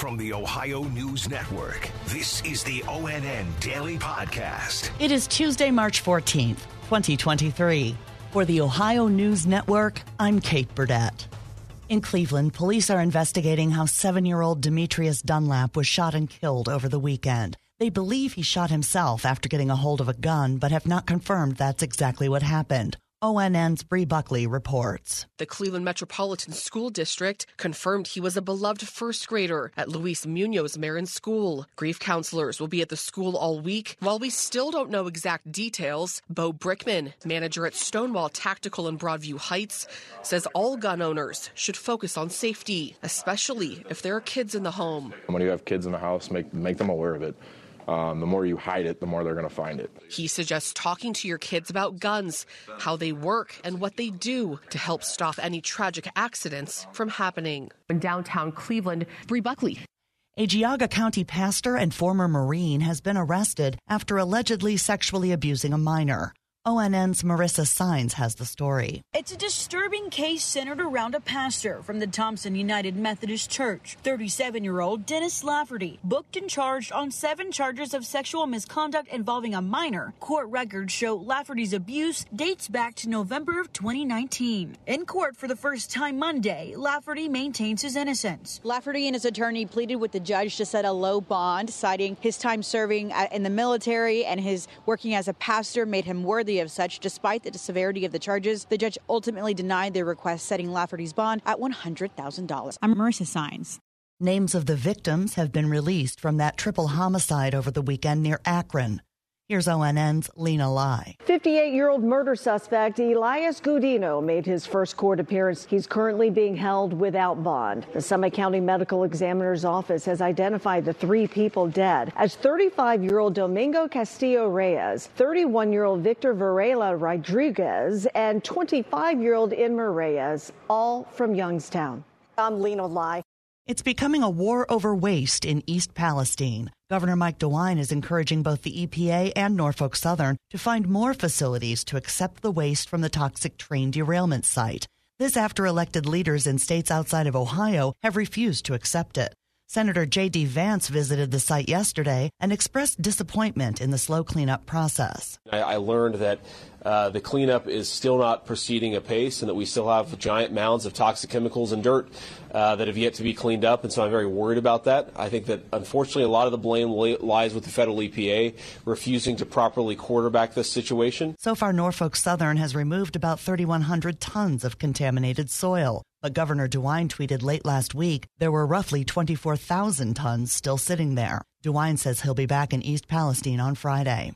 From the Ohio News Network, this is the ONN Daily Podcast. It is Tuesday, March 14th, 2023. For the Ohio News Network, I'm Kate Burdett. In Cleveland, police are investigating how seven year old Demetrius Dunlap was shot and killed over the weekend. They believe he shot himself after getting a hold of a gun, but have not confirmed that's exactly what happened. ONN's Bree Buckley reports. The Cleveland Metropolitan School District confirmed he was a beloved first grader at Luis Munoz Marin School. Grief counselors will be at the school all week. While we still don't know exact details, Bo Brickman, manager at Stonewall Tactical in Broadview Heights, says all gun owners should focus on safety, especially if there are kids in the home. When you have kids in the house, make make them aware of it. Um, the more you hide it, the more they're going to find it. He suggests talking to your kids about guns, how they work, and what they do to help stop any tragic accidents from happening. In downtown Cleveland, Bree Buckley. A Geauga County pastor and former Marine has been arrested after allegedly sexually abusing a minor. ONN's Marissa Signs has the story. It's a disturbing case centered around a pastor from the Thompson United Methodist Church. 37 year old Dennis Lafferty, booked and charged on seven charges of sexual misconduct involving a minor. Court records show Lafferty's abuse dates back to November of 2019. In court for the first time Monday, Lafferty maintains his innocence. Lafferty and his attorney pleaded with the judge to set a low bond, citing his time serving uh, in the military and his working as a pastor made him worthy of such. Despite the severity of the charges, the judge ultimately denied their request, setting Lafferty's bond at $100,000. I'm Marissa Signs. Names of the victims have been released from that triple homicide over the weekend near Akron. Here's ONN's Lena Lai. 58 year old murder suspect Elias Gudino made his first court appearance. He's currently being held without bond. The Summit County Medical Examiner's Office has identified the three people dead as 35 year old Domingo Castillo Reyes, 31 year old Victor Varela Rodriguez, and 25 year old Inmer Reyes, all from Youngstown. I'm Lena Lai. It's becoming a war over waste in East Palestine. Governor Mike DeWine is encouraging both the EPA and Norfolk Southern to find more facilities to accept the waste from the toxic train derailment site. This after elected leaders in states outside of Ohio have refused to accept it. Senator J.D. Vance visited the site yesterday and expressed disappointment in the slow cleanup process. I, I learned that uh, the cleanup is still not proceeding apace and that we still have giant mounds of toxic chemicals and dirt uh, that have yet to be cleaned up. And so I'm very worried about that. I think that unfortunately a lot of the blame lies with the federal EPA refusing to properly quarterback this situation. So far, Norfolk Southern has removed about 3,100 tons of contaminated soil. But Governor DeWine tweeted late last week there were roughly 24,000 tons still sitting there. DeWine says he'll be back in East Palestine on Friday.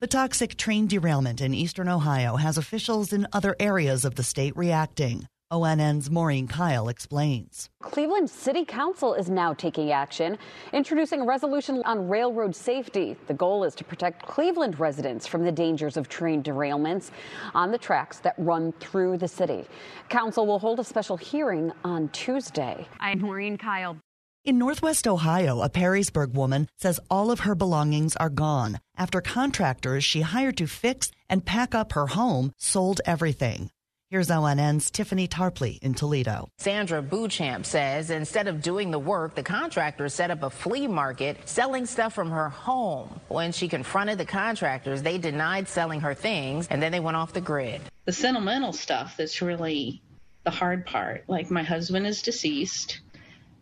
The toxic train derailment in eastern Ohio has officials in other areas of the state reacting. ONN's Maureen Kyle explains. Cleveland City Council is now taking action, introducing a resolution on railroad safety. The goal is to protect Cleveland residents from the dangers of train derailments on the tracks that run through the city. Council will hold a special hearing on Tuesday. I'm Maureen Kyle. In Northwest Ohio, a Perrysburg woman says all of her belongings are gone after contractors she hired to fix and pack up her home sold everything. Here's ONN's Tiffany Tarpley in Toledo. Sandra Bouchamp says instead of doing the work, the contractor set up a flea market selling stuff from her home. When she confronted the contractors, they denied selling her things and then they went off the grid. The sentimental stuff that's really the hard part. Like my husband is deceased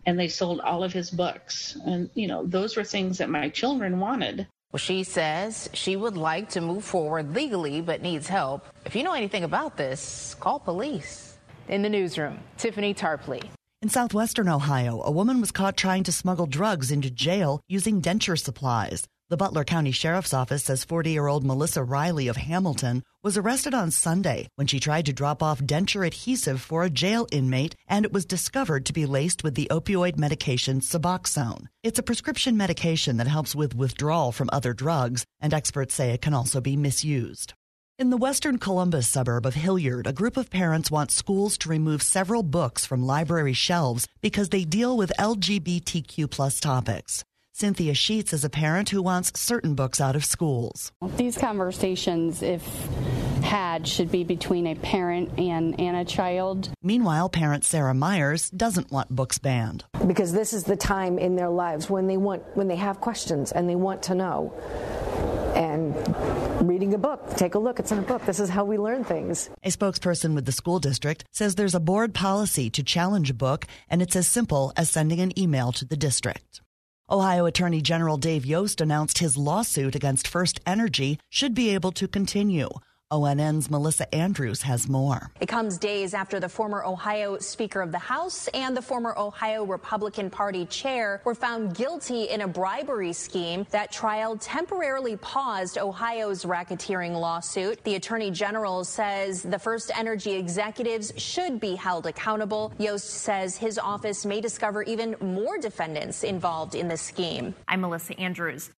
and they sold all of his books. And, you know, those were things that my children wanted. Well, she says she would like to move forward legally, but needs help. If you know anything about this, call police. In the newsroom, Tiffany Tarpley. In southwestern Ohio, a woman was caught trying to smuggle drugs into jail using denture supplies. The Butler County Sheriff's Office says 40 year old Melissa Riley of Hamilton was arrested on Sunday when she tried to drop off denture adhesive for a jail inmate and it was discovered to be laced with the opioid medication Suboxone. It's a prescription medication that helps with withdrawal from other drugs, and experts say it can also be misused. In the western Columbus suburb of Hilliard, a group of parents want schools to remove several books from library shelves because they deal with LGBTQ topics. Cynthia Sheets is a parent who wants certain books out of schools. These conversations, if had should be between a parent and, and a child. Meanwhile, parent Sarah Myers doesn't want books banned. Because this is the time in their lives when they want when they have questions and they want to know. And reading a book, take a look, it's in a book. This is how we learn things. A spokesperson with the school district says there's a board policy to challenge a book, and it's as simple as sending an email to the district. Ohio Attorney General Dave Yost announced his lawsuit against First Energy should be able to continue. ONN's Melissa Andrews has more. It comes days after the former Ohio Speaker of the House and the former Ohio Republican Party chair were found guilty in a bribery scheme. That trial temporarily paused Ohio's racketeering lawsuit. The Attorney General says the First Energy executives should be held accountable. Yost says his office may discover even more defendants involved in the scheme. I'm Melissa Andrews.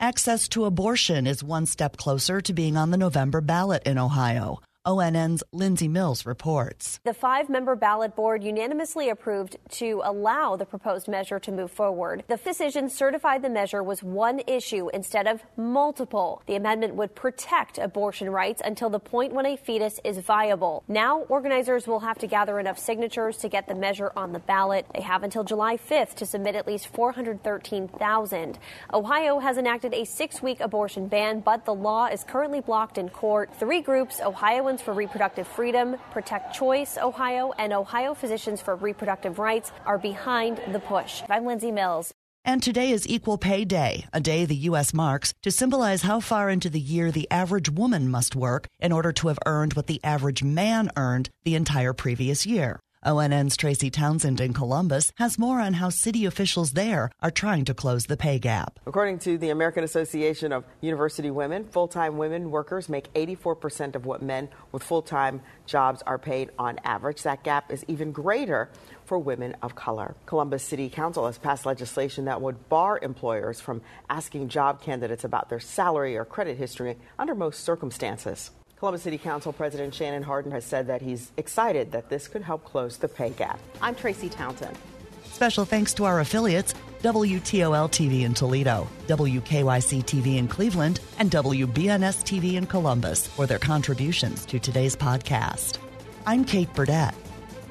Access to abortion is one step closer to being on the November ballot in Ohio. ONN's Lindsay Mills reports. The five member ballot board unanimously approved to allow the proposed measure to move forward. The decision certified the measure was one issue instead of multiple. The amendment would protect abortion rights until the point when a fetus is viable. Now, organizers will have to gather enough signatures to get the measure on the ballot. They have until July 5th to submit at least 413,000. Ohio has enacted a six week abortion ban, but the law is currently blocked in court. Three groups, Ohioans for Reproductive Freedom, Protect Choice Ohio, and Ohio Physicians for Reproductive Rights are behind the push. I'm Lindsay Mills. And today is Equal Pay Day, a day the U.S. marks to symbolize how far into the year the average woman must work in order to have earned what the average man earned the entire previous year. ONN's Tracy Townsend in Columbus has more on how city officials there are trying to close the pay gap. According to the American Association of University Women, full time women workers make 84% of what men with full time jobs are paid on average. That gap is even greater for women of color. Columbus City Council has passed legislation that would bar employers from asking job candidates about their salary or credit history under most circumstances. Columbus City Council President Shannon Hardin has said that he's excited that this could help close the pay gap. I'm Tracy Townsend. Special thanks to our affiliates WTOL TV in Toledo, WKYC TV in Cleveland, and WBNS TV in Columbus for their contributions to today's podcast. I'm Kate Burdett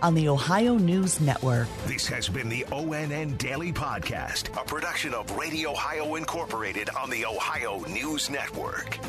on the Ohio News Network. This has been the ONN Daily Podcast, a production of Radio Ohio Incorporated on the Ohio News Network.